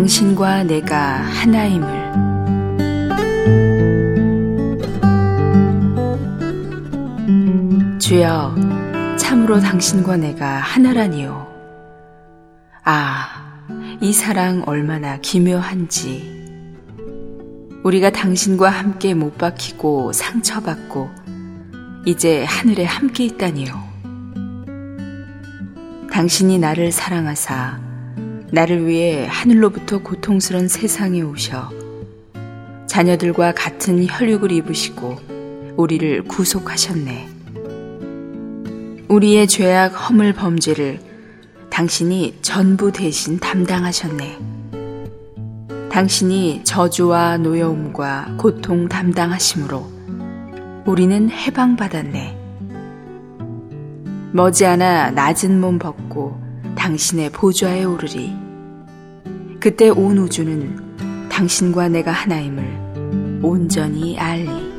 당신과 내가 하나임을. 주여 참으로 당신과 내가 하나라니요. 아, 이 사랑 얼마나 기묘한지. 우리가 당신과 함께 못 박히고 상처받고 이제 하늘에 함께 있다니요. 당신이 나를 사랑하사 나를 위해 하늘로부터 고통스런 세상에 오셔 자녀들과 같은 혈육을 입으시고 우리를 구속하셨네. 우리의 죄악 허물 범죄를 당신이 전부 대신 담당하셨네. 당신이 저주와 노여움과 고통 담당하심으로 우리는 해방받았네. 머지않아 낮은 몸 벗고 당신의 보좌에 오르리. 그때 온 우주는 당신과 내가 하나임을 온전히 알리.